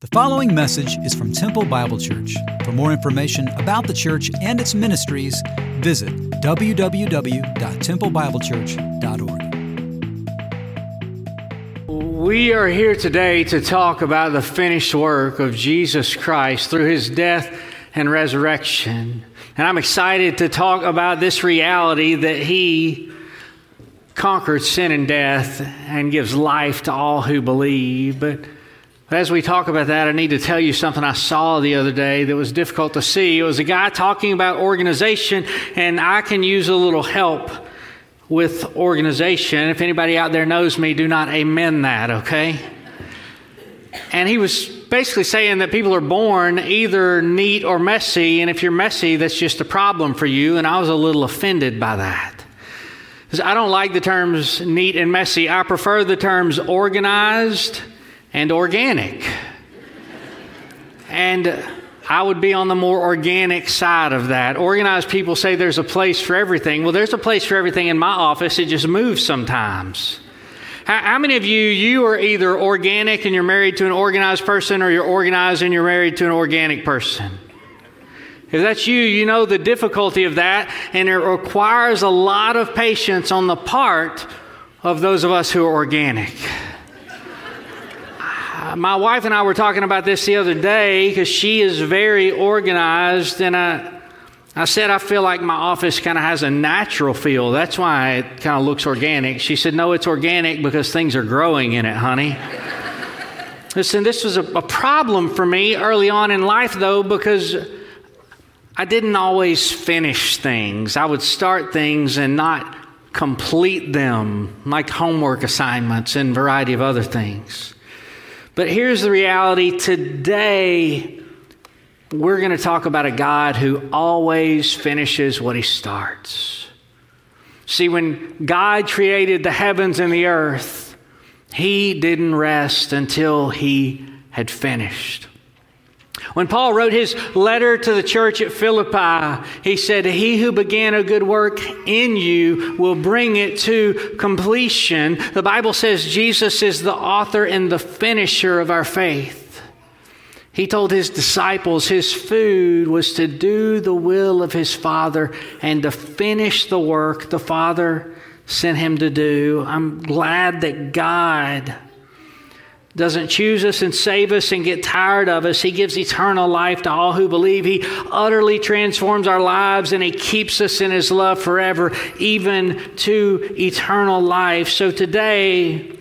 The following message is from Temple Bible Church. For more information about the church and its ministries, visit www.templebiblechurch.org. We are here today to talk about the finished work of Jesus Christ through his death and resurrection. And I'm excited to talk about this reality that he conquered sin and death and gives life to all who believe. But as we talk about that, I need to tell you something I saw the other day that was difficult to see. It was a guy talking about organization, and I can use a little help with organization. If anybody out there knows me, do not amen that, okay? And he was basically saying that people are born either neat or messy, and if you're messy, that's just a problem for you. And I was a little offended by that. I don't like the terms neat and messy, I prefer the terms organized and organic. and I would be on the more organic side of that. Organized people say there's a place for everything. Well, there's a place for everything in my office, it just moves sometimes. How, how many of you, you are either organic and you're married to an organized person, or you're organized and you're married to an organic person? If that's you, you know the difficulty of that, and it requires a lot of patience on the part of those of us who are organic my wife and I were talking about this the other day because she is very organized, and I, I said I feel like my office kind of has a natural feel. That's why it kind of looks organic. She said, No, it's organic because things are growing in it, honey. Listen, this was a, a problem for me early on in life, though, because I didn't always finish things. I would start things and not complete them, like homework assignments and variety of other things. But here's the reality today, we're going to talk about a God who always finishes what he starts. See, when God created the heavens and the earth, he didn't rest until he had finished. When Paul wrote his letter to the church at Philippi, he said, He who began a good work in you will bring it to completion. The Bible says Jesus is the author and the finisher of our faith. He told his disciples his food was to do the will of his Father and to finish the work the Father sent him to do. I'm glad that God doesn't choose us and save us and get tired of us. He gives eternal life to all who believe. He utterly transforms our lives and He keeps us in His love forever, even to eternal life. So today,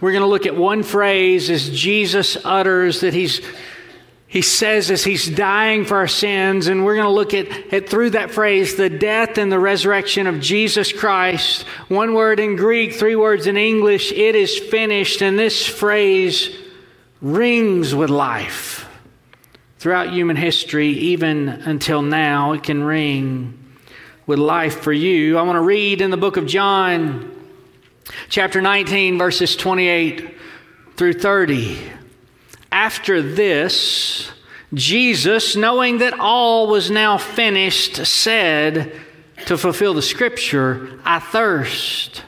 we're going to look at one phrase as Jesus utters that He's he says as he's dying for our sins, and we're going to look at, at through that phrase the death and the resurrection of Jesus Christ. One word in Greek, three words in English, it is finished. And this phrase rings with life. Throughout human history, even until now, it can ring with life for you. I want to read in the book of John, chapter 19, verses 28 through 30. After this, Jesus, knowing that all was now finished, said, to fulfill the scripture, I thirst.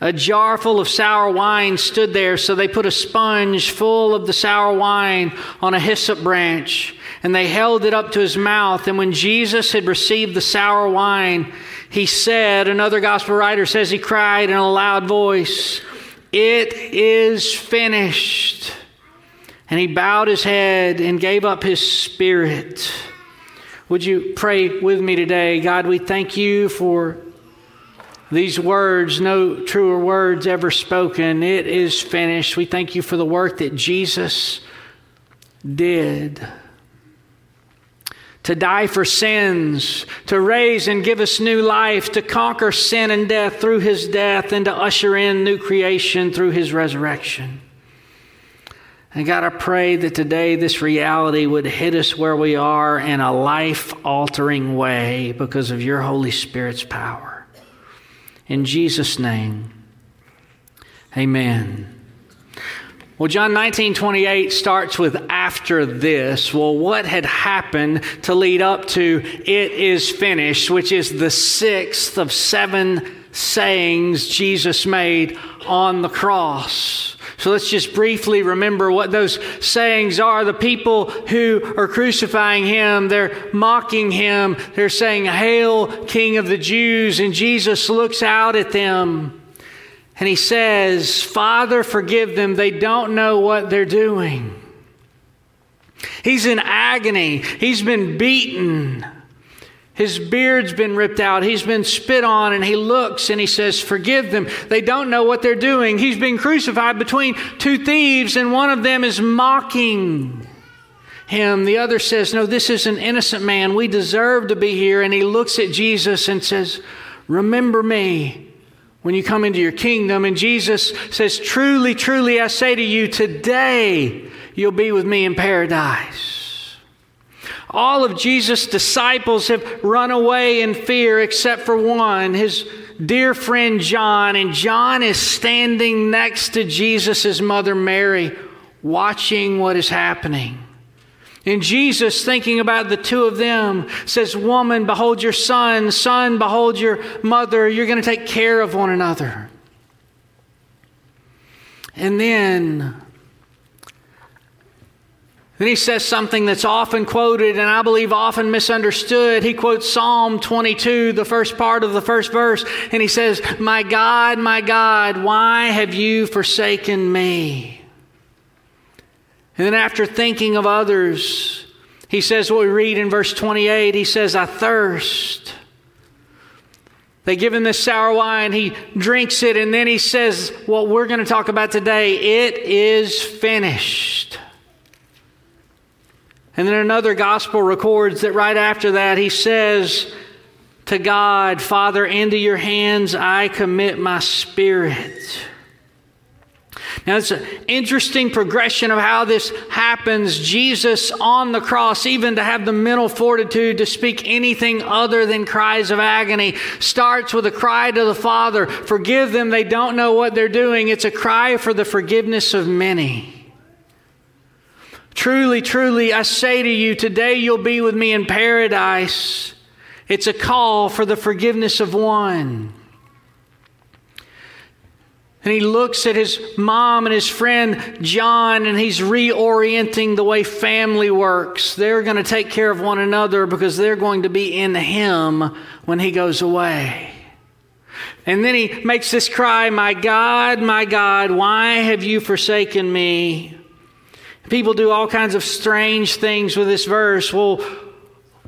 A jar full of sour wine stood there, so they put a sponge full of the sour wine on a hyssop branch, and they held it up to his mouth. And when Jesus had received the sour wine, he said, another gospel writer says he cried in a loud voice, It is finished. And he bowed his head and gave up his spirit. Would you pray with me today? God, we thank you for these words, no truer words ever spoken. It is finished. We thank you for the work that Jesus did to die for sins, to raise and give us new life, to conquer sin and death through his death, and to usher in new creation through his resurrection. And God, I pray that today this reality would hit us where we are in a life altering way because of your Holy Spirit's power. In Jesus' name, amen. Well, John 19, 28 starts with after this. Well, what had happened to lead up to it is finished, which is the sixth of seven sayings Jesus made on the cross. So let's just briefly remember what those sayings are. The people who are crucifying him, they're mocking him. They're saying, Hail, King of the Jews. And Jesus looks out at them and he says, Father, forgive them. They don't know what they're doing. He's in agony. He's been beaten. His beard's been ripped out. He's been spit on, and he looks and he says, Forgive them. They don't know what they're doing. He's been crucified between two thieves, and one of them is mocking him. The other says, No, this is an innocent man. We deserve to be here. And he looks at Jesus and says, Remember me when you come into your kingdom. And Jesus says, Truly, truly, I say to you, today you'll be with me in paradise. All of Jesus' disciples have run away in fear except for one, his dear friend John. And John is standing next to Jesus' mother Mary, watching what is happening. And Jesus, thinking about the two of them, says, Woman, behold your son. Son, behold your mother. You're going to take care of one another. And then then he says something that's often quoted and I believe often misunderstood. He quotes Psalm 22, the first part of the first verse, and he says, My God, my God, why have you forsaken me? And then after thinking of others, he says what we read in verse 28 he says, I thirst. They give him this sour wine, he drinks it, and then he says what we're going to talk about today it is finished. And then another gospel records that right after that, he says to God, Father, into your hands I commit my spirit. Now, it's an interesting progression of how this happens. Jesus on the cross, even to have the mental fortitude to speak anything other than cries of agony, starts with a cry to the Father Forgive them, they don't know what they're doing. It's a cry for the forgiveness of many. Truly, truly, I say to you, today you'll be with me in paradise. It's a call for the forgiveness of one. And he looks at his mom and his friend John, and he's reorienting the way family works. They're going to take care of one another because they're going to be in him when he goes away. And then he makes this cry, My God, my God, why have you forsaken me? People do all kinds of strange things with this verse. Well,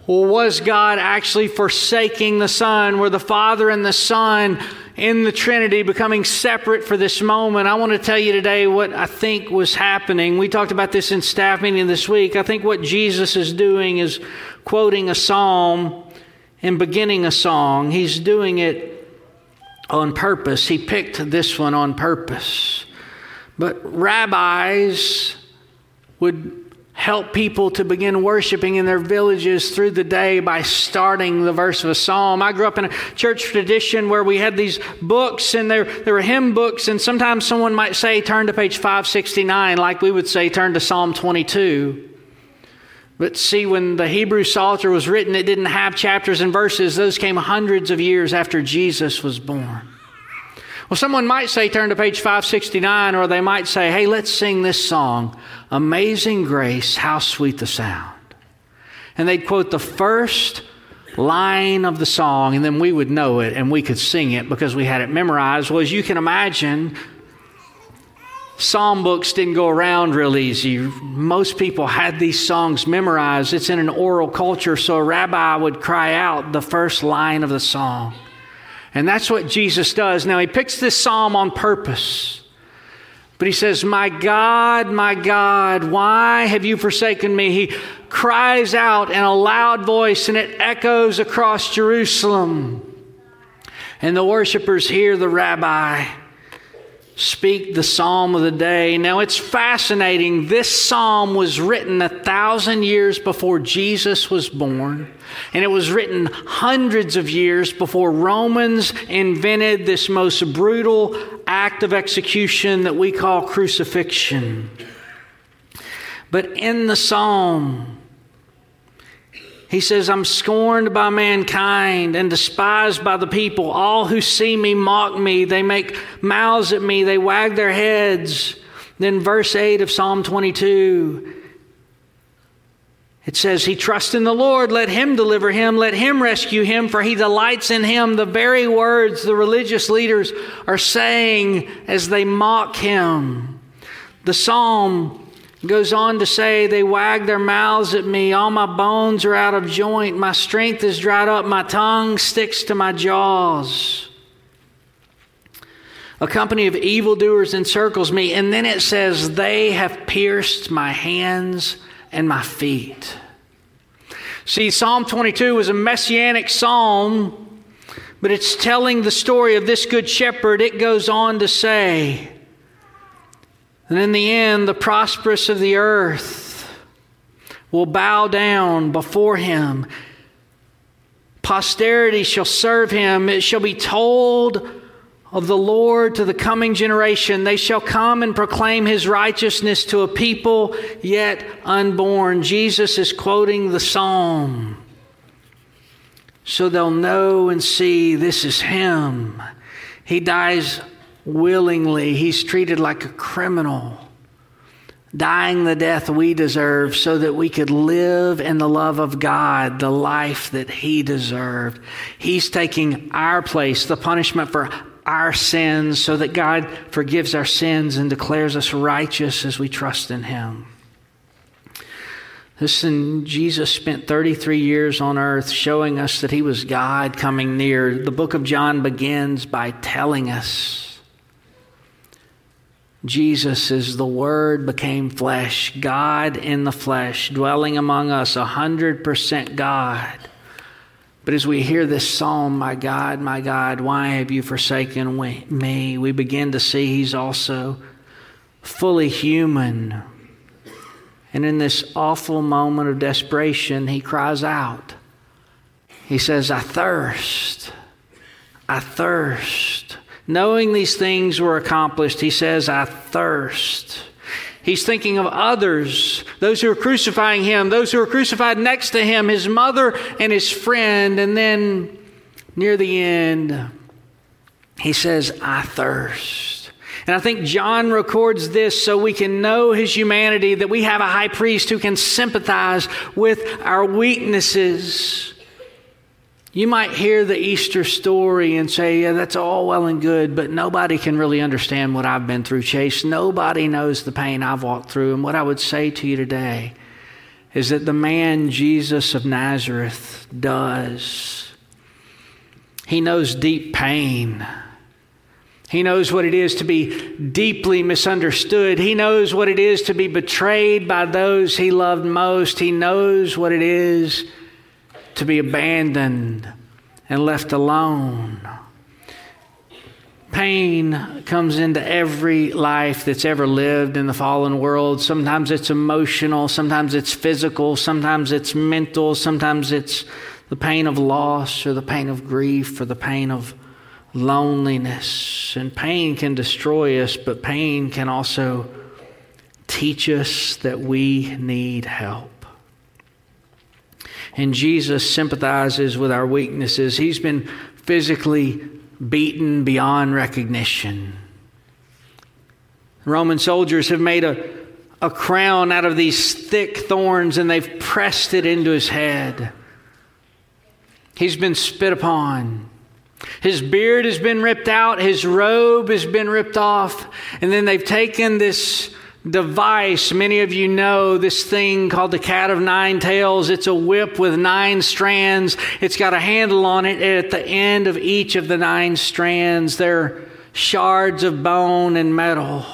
well, was God actually forsaking the Son? Were the Father and the Son in the Trinity becoming separate for this moment? I want to tell you today what I think was happening. We talked about this in staff meeting this week. I think what Jesus is doing is quoting a psalm and beginning a song. He's doing it on purpose. He picked this one on purpose. But rabbis would help people to begin worshiping in their villages through the day by starting the verse of a psalm. I grew up in a church tradition where we had these books and there, there were hymn books, and sometimes someone might say, turn to page 569, like we would say, turn to Psalm 22. But see, when the Hebrew Psalter was written, it didn't have chapters and verses. Those came hundreds of years after Jesus was born. Well, someone might say, turn to page 569, or they might say, hey, let's sing this song, Amazing Grace, How Sweet the Sound. And they'd quote the first line of the song, and then we would know it and we could sing it because we had it memorized. Well, as you can imagine, psalm books didn't go around real easy. Most people had these songs memorized. It's in an oral culture, so a rabbi would cry out the first line of the song. And that's what Jesus does. Now, he picks this psalm on purpose. But he says, My God, my God, why have you forsaken me? He cries out in a loud voice and it echoes across Jerusalem. And the worshipers hear the rabbi speak the psalm of the day. Now it's fascinating. This psalm was written a thousand years before Jesus was born, and it was written hundreds of years before Romans invented this most brutal act of execution that we call crucifixion. But in the psalm, he says, I'm scorned by mankind and despised by the people. All who see me mock me. They make mouths at me. They wag their heads. Then, verse 8 of Psalm 22 it says, He trusts in the Lord, let Him deliver him, let Him rescue him, for He delights in Him. The very words the religious leaders are saying as they mock Him. The psalm goes on to say, They wag their mouths at me, all my bones are out of joint, my strength is dried up, my tongue sticks to my jaws. A company of evildoers encircles me, and then it says, They have pierced my hands and my feet. See, Psalm 22 was a messianic psalm, but it's telling the story of this good shepherd. It goes on to say, and in the end, the prosperous of the earth will bow down before him. Posterity shall serve him. It shall be told of the Lord to the coming generation. They shall come and proclaim his righteousness to a people yet unborn. Jesus is quoting the psalm. So they'll know and see this is him. He dies willingly, he's treated like a criminal. Dying the death we deserve so that we could live in the love of God, the life that He deserved. He's taking our place, the punishment for our sins so that God forgives our sins and declares us righteous as we trust in Him. Listen, Jesus spent 33 years on earth showing us that He was God coming near. The book of John begins by telling us Jesus is the Word became flesh, God in the flesh, dwelling among us, 100% God. But as we hear this psalm, my God, my God, why have you forsaken me? We begin to see he's also fully human. And in this awful moment of desperation, he cries out. He says, I thirst. I thirst. Knowing these things were accomplished, he says, I thirst. He's thinking of others, those who are crucifying him, those who are crucified next to him, his mother and his friend. And then near the end, he says, I thirst. And I think John records this so we can know his humanity, that we have a high priest who can sympathize with our weaknesses. You might hear the Easter story and say, yeah, that's all well and good, but nobody can really understand what I've been through, Chase. Nobody knows the pain I've walked through. And what I would say to you today is that the man Jesus of Nazareth does. He knows deep pain. He knows what it is to be deeply misunderstood. He knows what it is to be betrayed by those he loved most. He knows what it is to be abandoned and left alone. Pain comes into every life that's ever lived in the fallen world. Sometimes it's emotional, sometimes it's physical, sometimes it's mental, sometimes it's the pain of loss or the pain of grief or the pain of loneliness. And pain can destroy us, but pain can also teach us that we need help. And Jesus sympathizes with our weaknesses. He's been physically beaten beyond recognition. Roman soldiers have made a, a crown out of these thick thorns and they've pressed it into his head. He's been spit upon. His beard has been ripped out, his robe has been ripped off, and then they've taken this device. Many of you know this thing called the cat of nine tails. It's a whip with nine strands. It's got a handle on it. And At the end of each of the nine strands, there shards of bone and metal.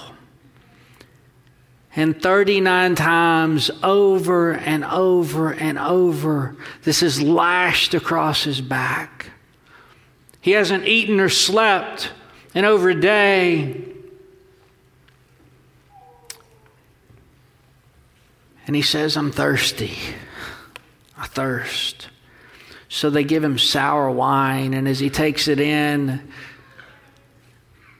And 39 times over and over and over, this is lashed across his back. He hasn't eaten or slept in over a day. And he says, I'm thirsty. I thirst. So they give him sour wine, and as he takes it in,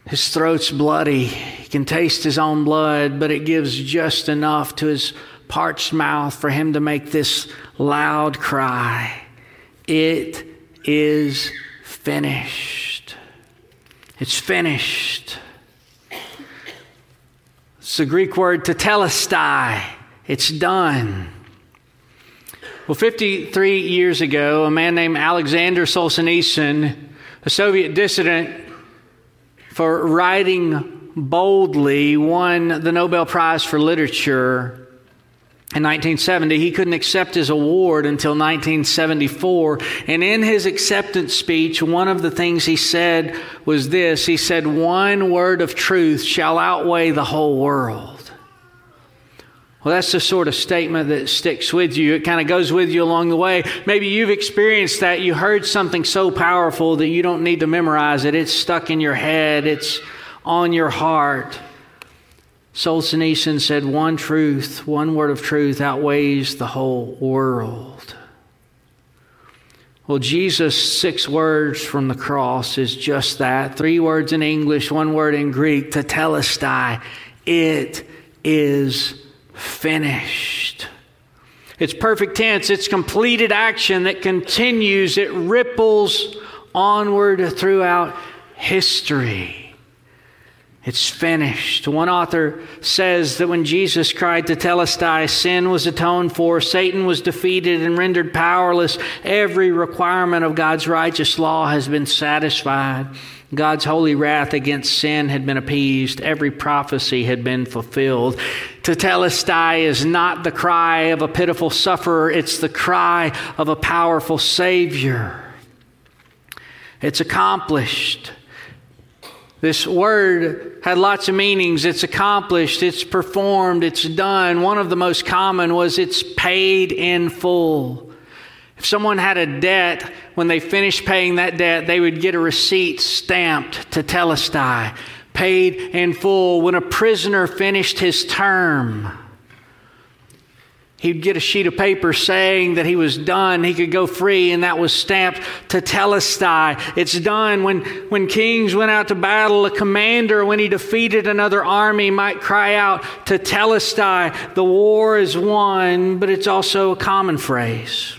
his throat's bloody. He can taste his own blood, but it gives just enough to his parched mouth for him to make this loud cry It is finished. It's finished. It's the Greek word to tetelestai. It's done. Well, 53 years ago, a man named Alexander Solzhenitsyn, a Soviet dissident, for writing boldly, won the Nobel Prize for Literature in 1970. He couldn't accept his award until 1974. And in his acceptance speech, one of the things he said was this He said, One word of truth shall outweigh the whole world. Well, that's the sort of statement that sticks with you. It kind of goes with you along the way. Maybe you've experienced that. You heard something so powerful that you don't need to memorize it. It's stuck in your head, it's on your heart. Solzhenitsyn said, One truth, one word of truth outweighs the whole world. Well, Jesus' six words from the cross is just that. Three words in English, one word in Greek, tetelestai. It is finished. It's perfect tense, it's completed action that continues, it ripples onward throughout history. It's finished. One author says that when Jesus cried tetelestai, sin was atoned for, Satan was defeated and rendered powerless. Every requirement of God's righteous law has been satisfied. God's holy wrath against sin had been appeased. Every prophecy had been fulfilled. To Tetelestai is not the cry of a pitiful sufferer, it's the cry of a powerful Savior. It's accomplished. This word had lots of meanings. It's accomplished, it's performed, it's done. One of the most common was it's paid in full. If someone had a debt, when they finished paying that debt, they would get a receipt stamped tetelestai, paid in full. When a prisoner finished his term, he'd get a sheet of paper saying that he was done, he could go free, and that was stamped to Telestai. It's done. When, when kings went out to battle, a commander, when he defeated another army, might cry out to Telestai, The war is won, but it's also a common phrase.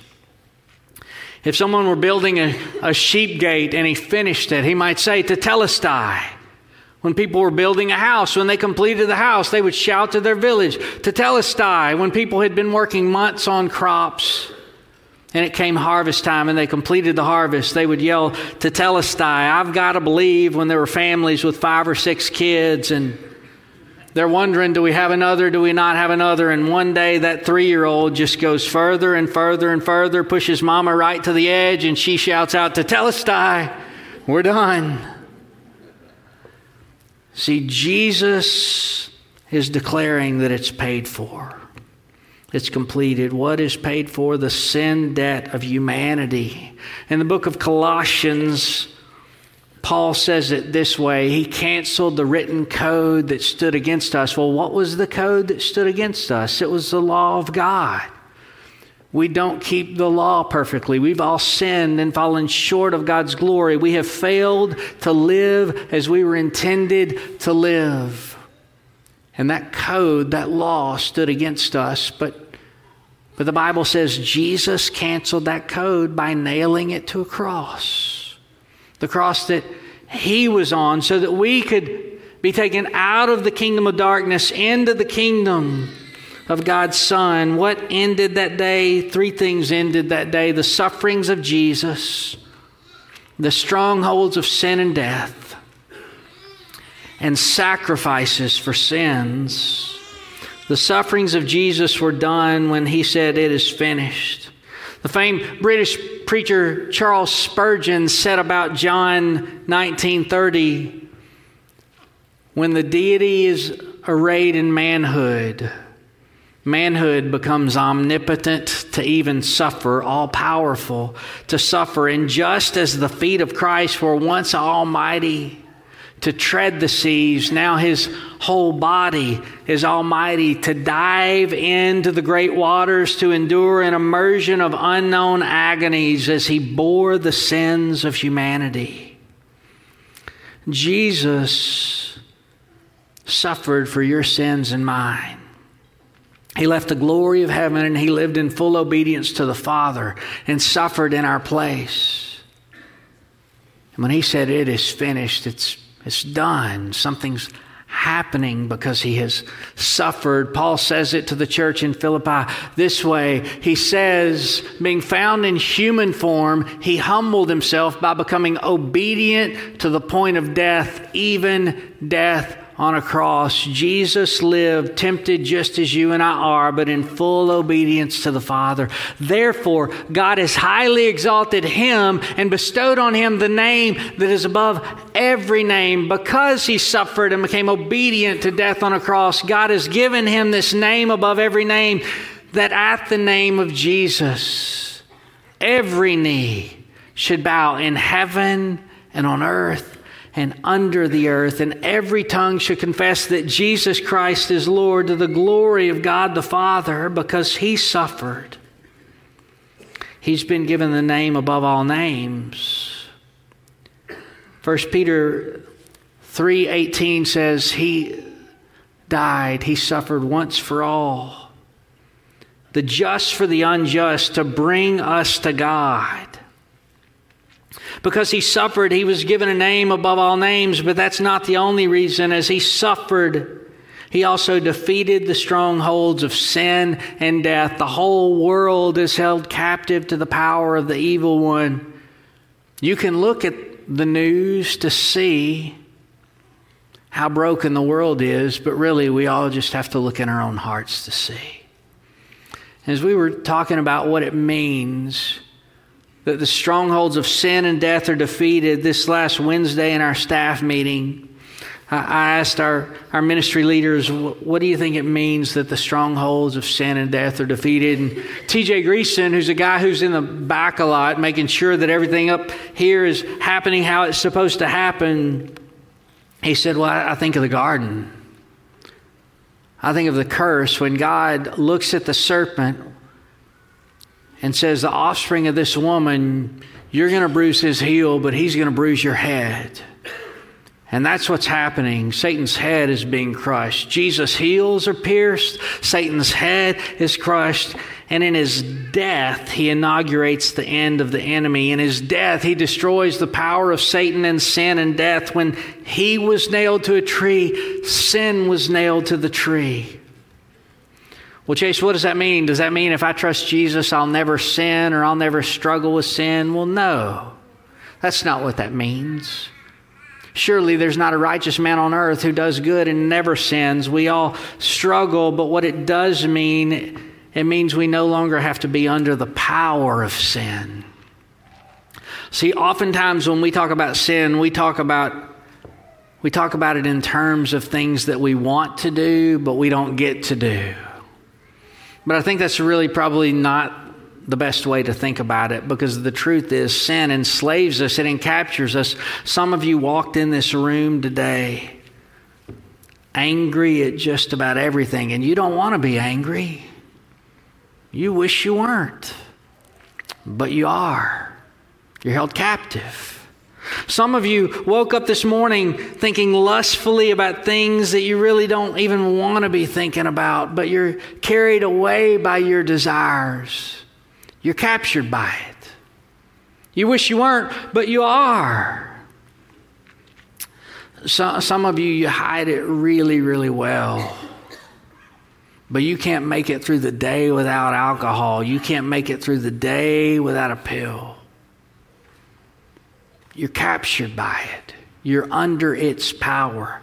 If someone were building a, a sheep gate and he finished it, he might say, Tetelestai. When people were building a house, when they completed the house, they would shout to their village, to Tetelestai. When people had been working months on crops and it came harvest time and they completed the harvest, they would yell, to Tetelestai. I've got to believe when there were families with five or six kids and they're wondering, do we have another? Do we not have another? And one day that three year old just goes further and further and further, pushes mama right to the edge, and she shouts out to Tetelestai, we're done. See, Jesus is declaring that it's paid for. It's completed. What is paid for? The sin debt of humanity. In the book of Colossians, Paul says it this way He canceled the written code that stood against us. Well, what was the code that stood against us? It was the law of God. We don't keep the law perfectly. We've all sinned and fallen short of God's glory. We have failed to live as we were intended to live. And that code, that law stood against us. But, but the Bible says Jesus canceled that code by nailing it to a cross the cross that he was on, so that we could be taken out of the kingdom of darkness into the kingdom of God's Son. What ended that day? Three things ended that day the sufferings of Jesus, the strongholds of sin and death, and sacrifices for sins. The sufferings of Jesus were done when he said, It is finished. The famed British preacher Charles Spurgeon said about John 19:30 when the deity is arrayed in manhood manhood becomes omnipotent to even suffer all powerful to suffer and just as the feet of Christ were once almighty to tread the seas. Now his whole body is almighty to dive into the great waters to endure an immersion of unknown agonies as he bore the sins of humanity. Jesus suffered for your sins and mine. He left the glory of heaven and he lived in full obedience to the Father and suffered in our place. And when he said, It is finished, it's it's done. Something's happening because he has suffered. Paul says it to the church in Philippi this way He says, being found in human form, he humbled himself by becoming obedient to the point of death, even death on a cross. Jesus lived tempted just as you and I are, but in full obedience to the Father. Therefore, God has highly exalted him and bestowed on him the name that is above every name. Because he suffered and became obedient to death on a cross, God has given him this name above every name, that at the name of Jesus, every knee should bow in heaven and on earth and under the earth, and every tongue should confess that Jesus Christ is Lord to the glory of God the Father because he suffered. He's been given the name above all names. 1 Peter 3:18 says he died, he suffered once for all. The just for the unjust to bring us to God. Because he suffered, he was given a name above all names, but that's not the only reason. As he suffered, he also defeated the strongholds of sin and death. The whole world is held captive to the power of the evil one. You can look at the news to see how broken the world is, but really we all just have to look in our own hearts to see. As we were talking about what it means that the strongholds of sin and death are defeated. This last Wednesday in our staff meeting, I asked our, our ministry leaders, what do you think it means that the strongholds of sin and death are defeated? And TJ Greason, who's a guy who's in the back a lot, making sure that everything up here is happening how it's supposed to happen, he said, Well, I think of the garden. I think of the curse when God looks at the serpent and says, The offspring of this woman, you're going to bruise his heel, but he's going to bruise your head. And that's what's happening. Satan's head is being crushed. Jesus' heels are pierced, Satan's head is crushed. And in his death, he inaugurates the end of the enemy. In his death, he destroys the power of Satan and sin and death. When he was nailed to a tree, sin was nailed to the tree. Well, Chase, what does that mean? Does that mean if I trust Jesus, I'll never sin or I'll never struggle with sin? Well, no. That's not what that means. Surely there's not a righteous man on earth who does good and never sins. We all struggle, but what it does mean, it means we no longer have to be under the power of sin. See, oftentimes when we talk about sin, we talk about we talk about it in terms of things that we want to do, but we don't get to do. But I think that's really probably not the best way to think about it because the truth is sin enslaves us, it encaptures us. Some of you walked in this room today angry at just about everything, and you don't want to be angry. You wish you weren't, but you are. You're held captive. Some of you woke up this morning thinking lustfully about things that you really don't even want to be thinking about, but you're carried away by your desires. You're captured by it. You wish you weren't, but you are. So, some of you, you hide it really, really well. But you can't make it through the day without alcohol. You can't make it through the day without a pill. You're captured by it, you're under its power,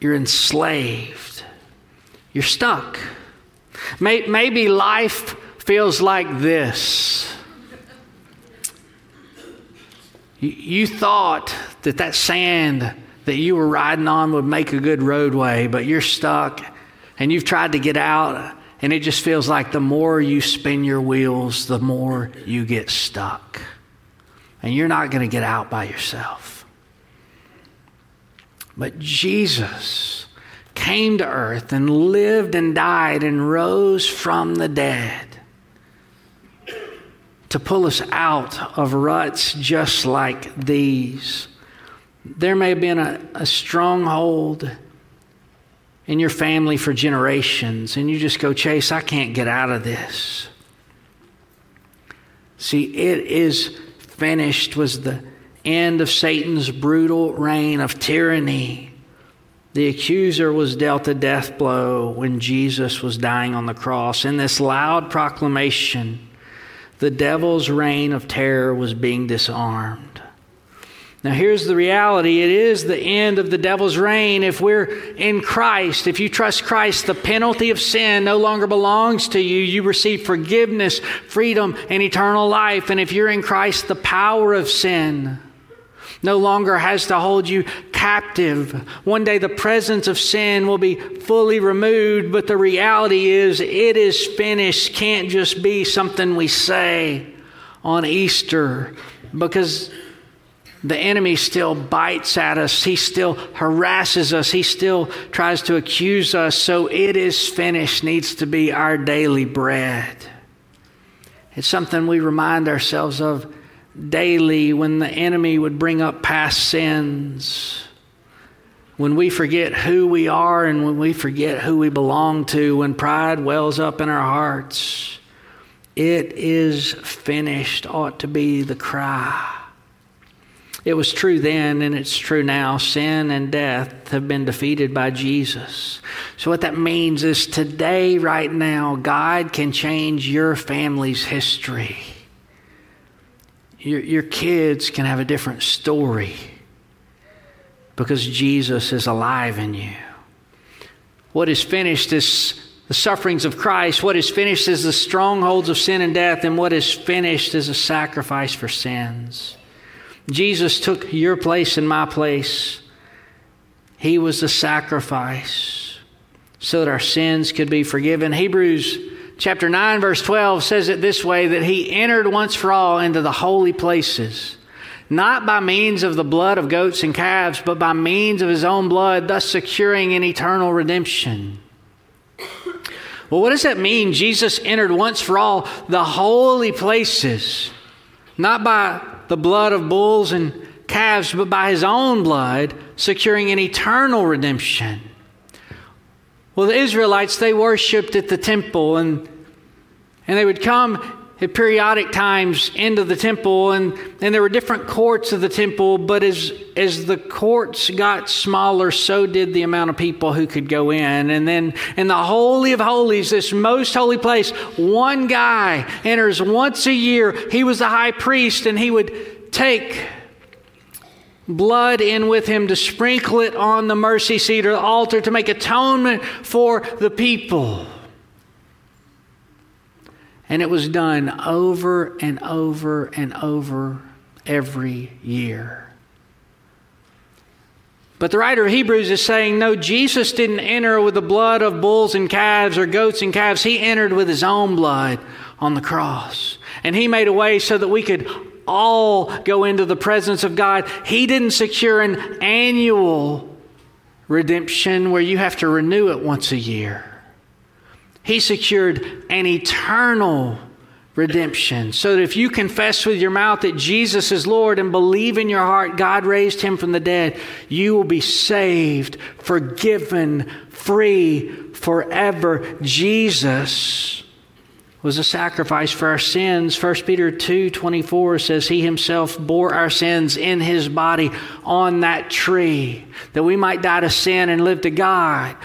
you're enslaved, you're stuck. Maybe life feels like this. You thought that that sand that you were riding on would make a good roadway, but you're stuck and you've tried to get out, and it just feels like the more you spin your wheels, the more you get stuck and you're not going to get out by yourself. But Jesus came to earth and lived and died and rose from the dead to pull us out of ruts just like these. There may have been a, a stronghold in your family for generations, and you just go, Chase, I can't get out of this. See, it is finished was the end of Satan's brutal reign of tyranny. The accuser was dealt a death blow when Jesus was dying on the cross. In this loud proclamation, the devil's reign of terror was being disarmed. Now, here's the reality it is the end of the devil's reign. If we're in Christ, if you trust Christ, the penalty of sin no longer belongs to you. You receive forgiveness, freedom, and eternal life. And if you're in Christ, the power of sin no longer has to hold you captive. One day the presence of sin will be fully removed, but the reality is it is finished can't just be something we say on Easter because the enemy still bites at us. He still harasses us. He still tries to accuse us. So it is finished needs to be our daily bread. It's something we remind ourselves of daily when the enemy would bring up past sins. When we forget who we are and when we forget who we belong to, when pride wells up in our hearts, it is finished ought to be the cry. It was true then and it's true now. Sin and death have been defeated by Jesus. So, what that means is today, right now, God can change your family's history. Your, your kids can have a different story because Jesus is alive in you. What is finished is the sufferings of Christ. What is finished is the strongholds of sin and death, and what is finished is a sacrifice for sins. Jesus took your place and my place. He was the sacrifice so that our sins could be forgiven. Hebrews chapter 9, verse 12 says it this way that he entered once for all into the holy places, not by means of the blood of goats and calves, but by means of his own blood, thus securing an eternal redemption. Well, what does that mean? Jesus entered once for all the holy places, not by the blood of bulls and calves, but by his own blood, securing an eternal redemption. Well, the Israelites, they worshiped at the temple and, and they would come at periodic times into the temple, and, and there were different courts of the temple, but as, as the courts got smaller, so did the amount of people who could go in. And then in the Holy of Holies, this most holy place, one guy enters once a year. He was the high priest, and he would take blood in with him to sprinkle it on the mercy seat or the altar to make atonement for the people. And it was done over and over and over every year. But the writer of Hebrews is saying, no, Jesus didn't enter with the blood of bulls and calves or goats and calves. He entered with his own blood on the cross. And he made a way so that we could all go into the presence of God. He didn't secure an annual redemption where you have to renew it once a year. He secured an eternal redemption. So that if you confess with your mouth that Jesus is Lord and believe in your heart God raised him from the dead, you will be saved, forgiven, free forever. Jesus was a sacrifice for our sins. 1 Peter 2:24 says he himself bore our sins in his body on that tree that we might die to sin and live to God.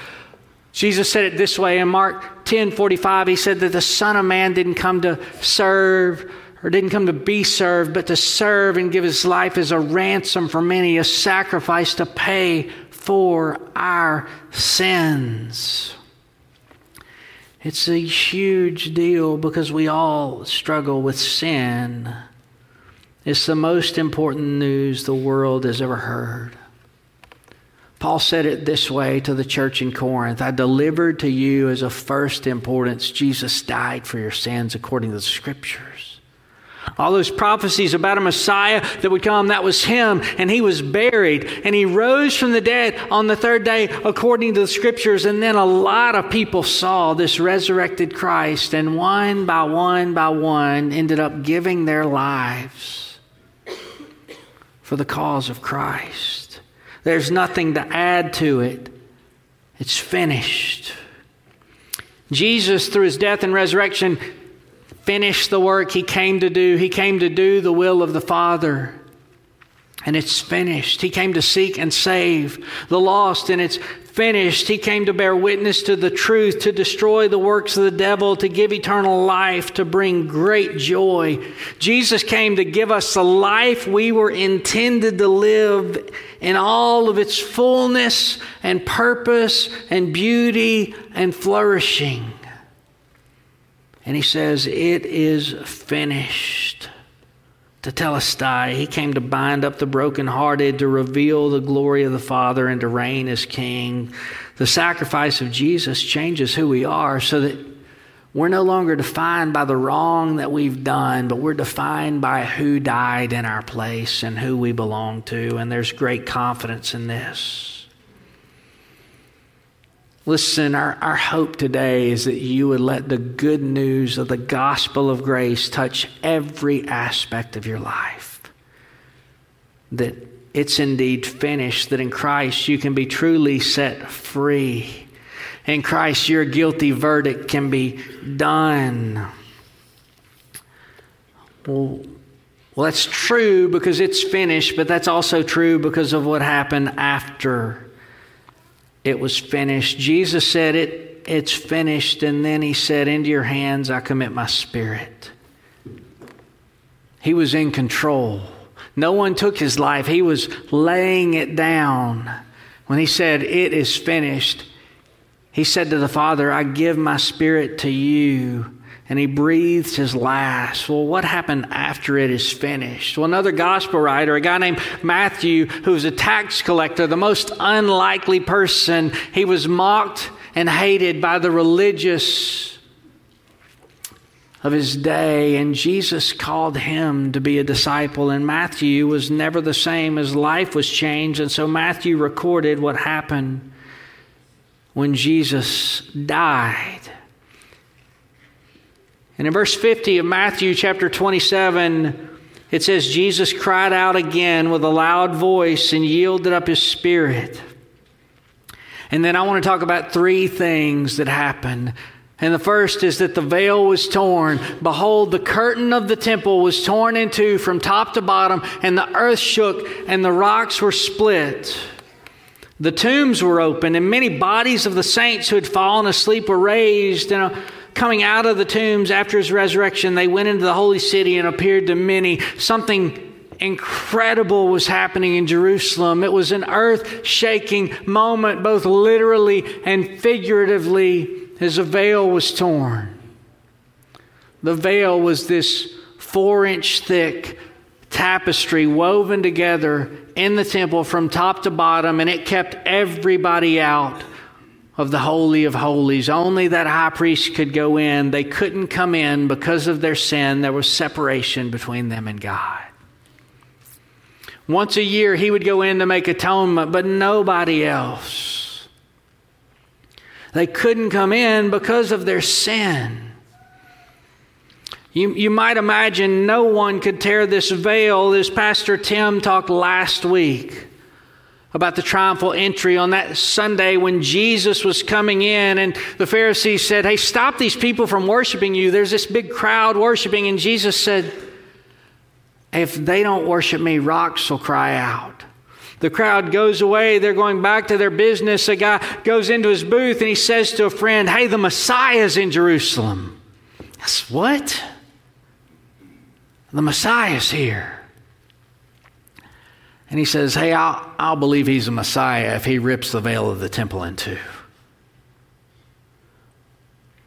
Jesus said it this way in Mark 10 45. He said that the Son of Man didn't come to serve or didn't come to be served, but to serve and give his life as a ransom for many, a sacrifice to pay for our sins. It's a huge deal because we all struggle with sin. It's the most important news the world has ever heard. Paul said it this way to the church in Corinth I delivered to you as of first importance Jesus died for your sins according to the scriptures. All those prophecies about a Messiah that would come, that was him, and he was buried, and he rose from the dead on the third day according to the scriptures. And then a lot of people saw this resurrected Christ, and one by one by one ended up giving their lives for the cause of Christ. There's nothing to add to it. It's finished. Jesus, through his death and resurrection, finished the work he came to do. He came to do the will of the Father. And it's finished. He came to seek and save the lost, and it's finished. He came to bear witness to the truth, to destroy the works of the devil, to give eternal life, to bring great joy. Jesus came to give us the life we were intended to live in all of its fullness and purpose and beauty and flourishing. And he says, It is finished tetelestai. He came to bind up the brokenhearted, to reveal the glory of the Father, and to reign as King. The sacrifice of Jesus changes who we are so that we're no longer defined by the wrong that we've done, but we're defined by who died in our place and who we belong to. And there's great confidence in this. Listen, our, our hope today is that you would let the good news of the gospel of grace touch every aspect of your life. That it's indeed finished, that in Christ you can be truly set free. In Christ, your guilty verdict can be done. Well, well, that's true because it's finished, but that's also true because of what happened after it was finished. Jesus said, it, It's finished. And then he said, Into your hands I commit my spirit. He was in control. No one took his life, he was laying it down. When he said, It is finished, he said to the Father, I give my spirit to you and he breathed his last. Well, what happened after it is finished? Well, another gospel writer, a guy named Matthew, who was a tax collector, the most unlikely person, he was mocked and hated by the religious of his day, and Jesus called him to be a disciple. And Matthew was never the same. His life was changed, and so Matthew recorded what happened when Jesus died. And in verse 50 of Matthew chapter 27, it says, Jesus cried out again with a loud voice and yielded up his spirit. And then I want to talk about three things that happened. And the first is that the veil was torn. Behold, the curtain of the temple was torn in two from top to bottom, and the earth shook, and the rocks were split. The tombs were opened, and many bodies of the saints who had fallen asleep were raised. And coming out of the tombs after his resurrection, they went into the holy city and appeared to many. Something incredible was happening in Jerusalem. It was an earth shaking moment, both literally and figuratively, as a veil was torn. The veil was this four inch thick tapestry woven together in the temple from top to bottom, and it kept everybody out of the Holy of Holies. Only that high priest could go in. They couldn't come in because of their sin. There was separation between them and God. Once a year, he would go in to make atonement, but nobody else. They couldn't come in because of their sin. You, you might imagine no one could tear this veil, as Pastor Tim talked last week about the triumphal entry on that Sunday when Jesus was coming in, and the Pharisees said, Hey, stop these people from worshiping you. There's this big crowd worshiping. And Jesus said, If they don't worship me, rocks will cry out. The crowd goes away. They're going back to their business. A guy goes into his booth and he says to a friend, Hey, the Messiah's in Jerusalem. That's what? The Messiah's here. And he says, Hey, I'll, I'll believe he's a Messiah if he rips the veil of the temple in two.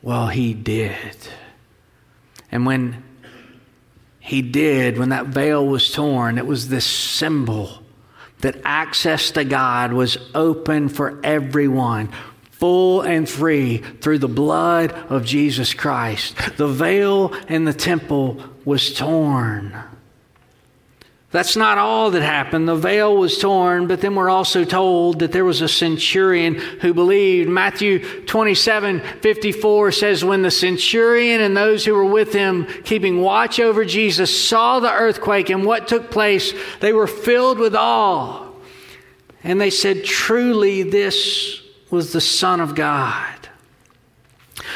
Well, he did. And when he did, when that veil was torn, it was this symbol that access to God was open for everyone, full and free through the blood of Jesus Christ. The veil in the temple was torn. That's not all that happened. The veil was torn, but then we're also told that there was a centurion who believed. Matthew 27 54 says, When the centurion and those who were with him, keeping watch over Jesus, saw the earthquake and what took place, they were filled with awe. And they said, Truly, this was the Son of God.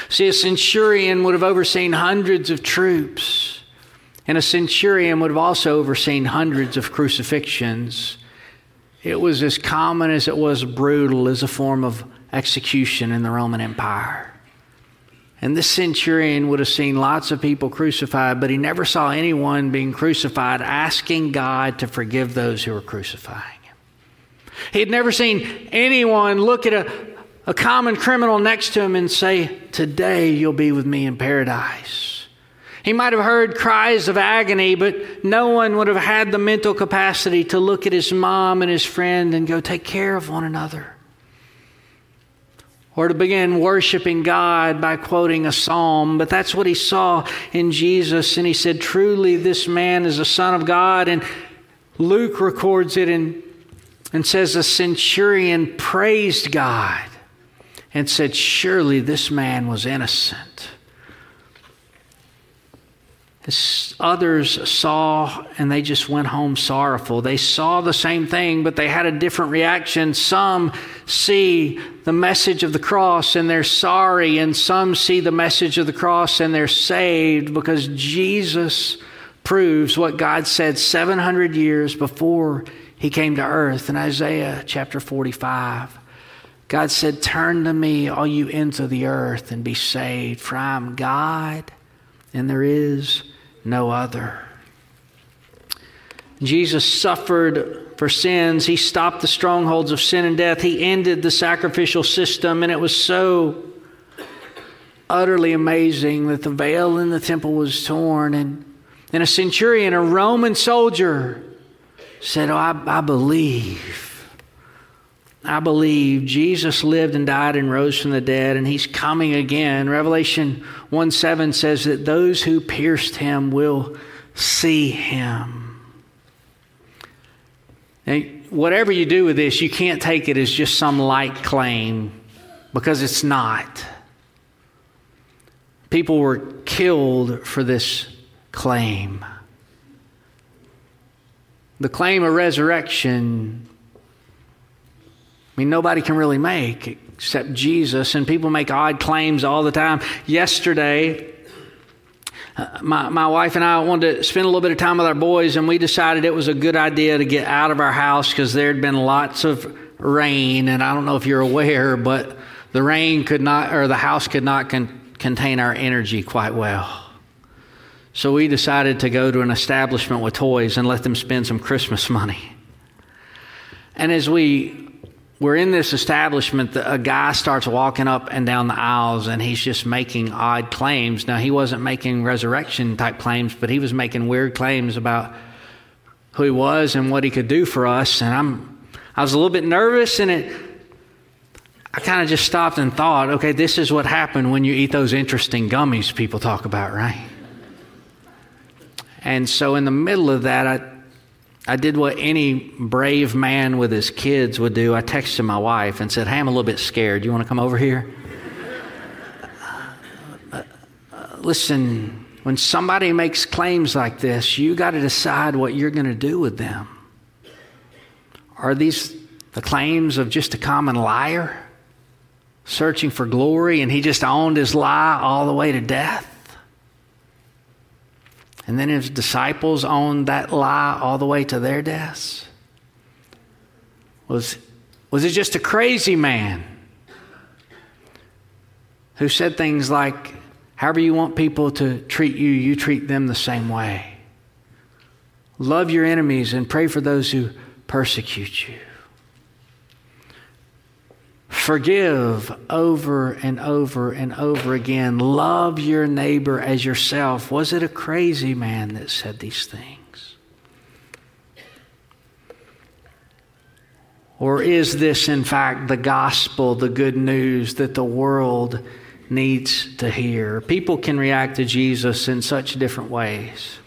See, a centurion would have overseen hundreds of troops. And a centurion would have also overseen hundreds of crucifixions. It was as common as it was brutal as a form of execution in the Roman Empire. And this centurion would have seen lots of people crucified, but he never saw anyone being crucified asking God to forgive those who were crucifying him. He had never seen anyone look at a, a common criminal next to him and say, Today you'll be with me in paradise. He might have heard cries of agony, but no one would have had the mental capacity to look at his mom and his friend and go, Take care of one another or to begin worshiping God by quoting a psalm. But that's what he saw in Jesus. And he said, Truly, this man is a son of God. And Luke records it and, and says, The centurion praised God and said, Surely this man was innocent. Others saw and they just went home sorrowful. They saw the same thing, but they had a different reaction. Some see the message of the cross and they're sorry, and some see the message of the cross and they're saved because Jesus proves what God said 700 years before he came to earth in Isaiah chapter 45. God said, Turn to me, all you ends of the earth, and be saved, for I am God, and there is no other. Jesus suffered for sins. He stopped the strongholds of sin and death. He ended the sacrificial system, and it was so utterly amazing that the veil in the temple was torn. And, and a centurion, a Roman soldier, said, Oh, I, I believe. I believe Jesus lived and died and rose from the dead, and he's coming again. Revelation 1 7 says that those who pierced him will see him. And whatever you do with this, you can't take it as just some light claim because it's not. People were killed for this claim. The claim of resurrection mean, nobody can really make except Jesus, and people make odd claims all the time. Yesterday, uh, my, my wife and I wanted to spend a little bit of time with our boys, and we decided it was a good idea to get out of our house because there had been lots of rain. And I don't know if you're aware, but the rain could not, or the house could not con- contain our energy quite well. So we decided to go to an establishment with toys and let them spend some Christmas money. And as we we're in this establishment, a guy starts walking up and down the aisles and he's just making odd claims. Now, he wasn't making resurrection type claims, but he was making weird claims about who he was and what he could do for us. And I'm, I was a little bit nervous and it, I kind of just stopped and thought, okay, this is what happened when you eat those interesting gummies people talk about, right? And so in the middle of that, I, I did what any brave man with his kids would do. I texted my wife and said, Hey, I'm a little bit scared. You want to come over here? Uh, listen, when somebody makes claims like this, you got to decide what you're going to do with them. Are these the claims of just a common liar searching for glory and he just owned his lie all the way to death? And then his disciples owned that lie all the way to their deaths? Was, was it just a crazy man who said things like, however you want people to treat you, you treat them the same way? Love your enemies and pray for those who persecute you. Forgive over and over and over again. Love your neighbor as yourself. Was it a crazy man that said these things? Or is this, in fact, the gospel, the good news that the world needs to hear? People can react to Jesus in such different ways.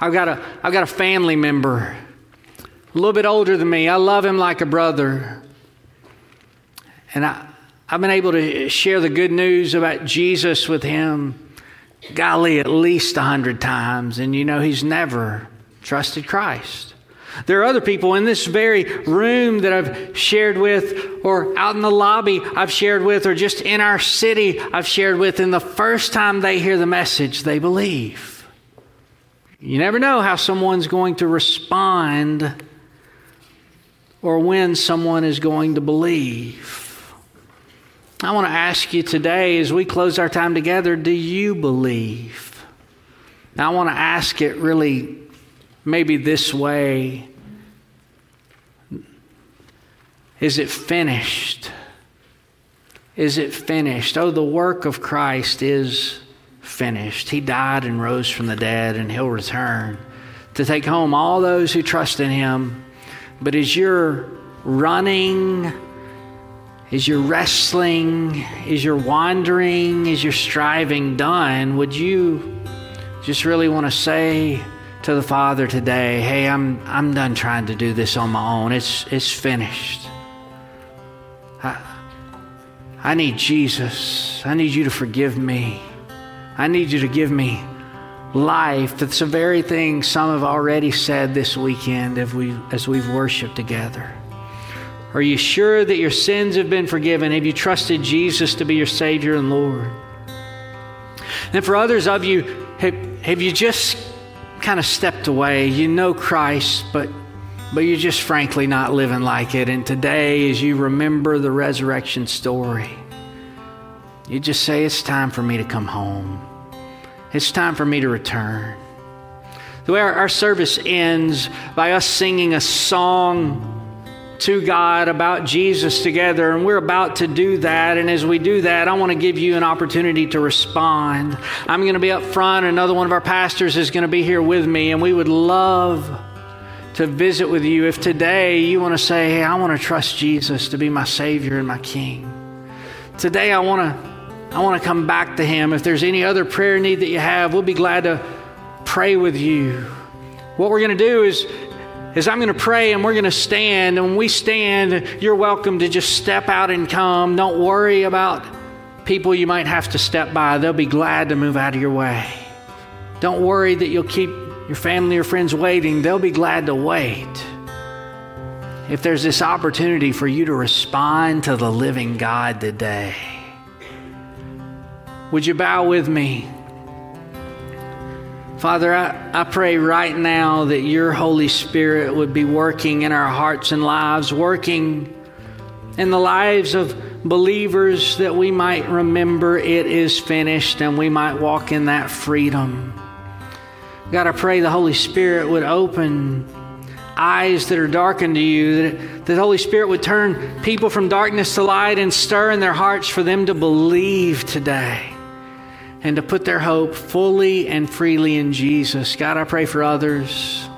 I've got a, I've got a family member, a little bit older than me. I love him like a brother. And I, I've been able to share the good news about Jesus with him, golly, at least a hundred times. And you know, he's never trusted Christ. There are other people in this very room that I've shared with, or out in the lobby I've shared with, or just in our city I've shared with, and the first time they hear the message, they believe. You never know how someone's going to respond or when someone is going to believe. I want to ask you today as we close our time together do you believe? Now, I want to ask it really maybe this way Is it finished? Is it finished? Oh, the work of Christ is finished. He died and rose from the dead, and He'll return to take home all those who trust in Him. But as you're running, is your wrestling, is your wandering, is your striving done? Would you just really want to say to the Father today, "Hey, I'm I'm done trying to do this on my own. It's it's finished. I, I need Jesus. I need you to forgive me. I need you to give me life. That's the very thing some have already said this weekend as, we, as we've worshiped together. Are you sure that your sins have been forgiven? Have you trusted Jesus to be your Savior and Lord? And for others of you, have, have you just kind of stepped away? You know Christ, but but you're just frankly not living like it. And today, as you remember the resurrection story, you just say, It's time for me to come home. It's time for me to return. The way our, our service ends by us singing a song to God about Jesus together, and we're about to do that. And as we do that, I want to give you an opportunity to respond. I'm going to be up front, another one of our pastors is going to be here with me, and we would love to visit with you. If today you want to say, Hey, I want to trust Jesus to be my Savior and my King, today I want to. I want to come back to Him. If there's any other prayer need that you have, we'll be glad to pray with you. What we're going to do is, is I'm going to pray and we're going to stand. And when we stand, you're welcome to just step out and come. Don't worry about people you might have to step by, they'll be glad to move out of your way. Don't worry that you'll keep your family or friends waiting, they'll be glad to wait. If there's this opportunity for you to respond to the living God today, would you bow with me? Father, I, I pray right now that your Holy Spirit would be working in our hearts and lives, working in the lives of believers that we might remember it is finished and we might walk in that freedom. God, I pray the Holy Spirit would open eyes that are darkened to you, that, that the Holy Spirit would turn people from darkness to light and stir in their hearts for them to believe today and to put their hope fully and freely in Jesus. God, I pray for others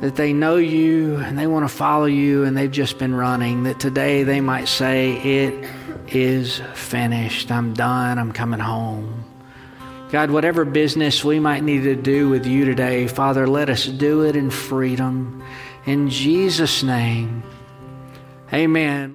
that they know you and they want to follow you and they've just been running, that today they might say, It is finished. I'm done. I'm coming home. God, whatever business we might need to do with you today, Father, let us do it in freedom. In Jesus' name, amen.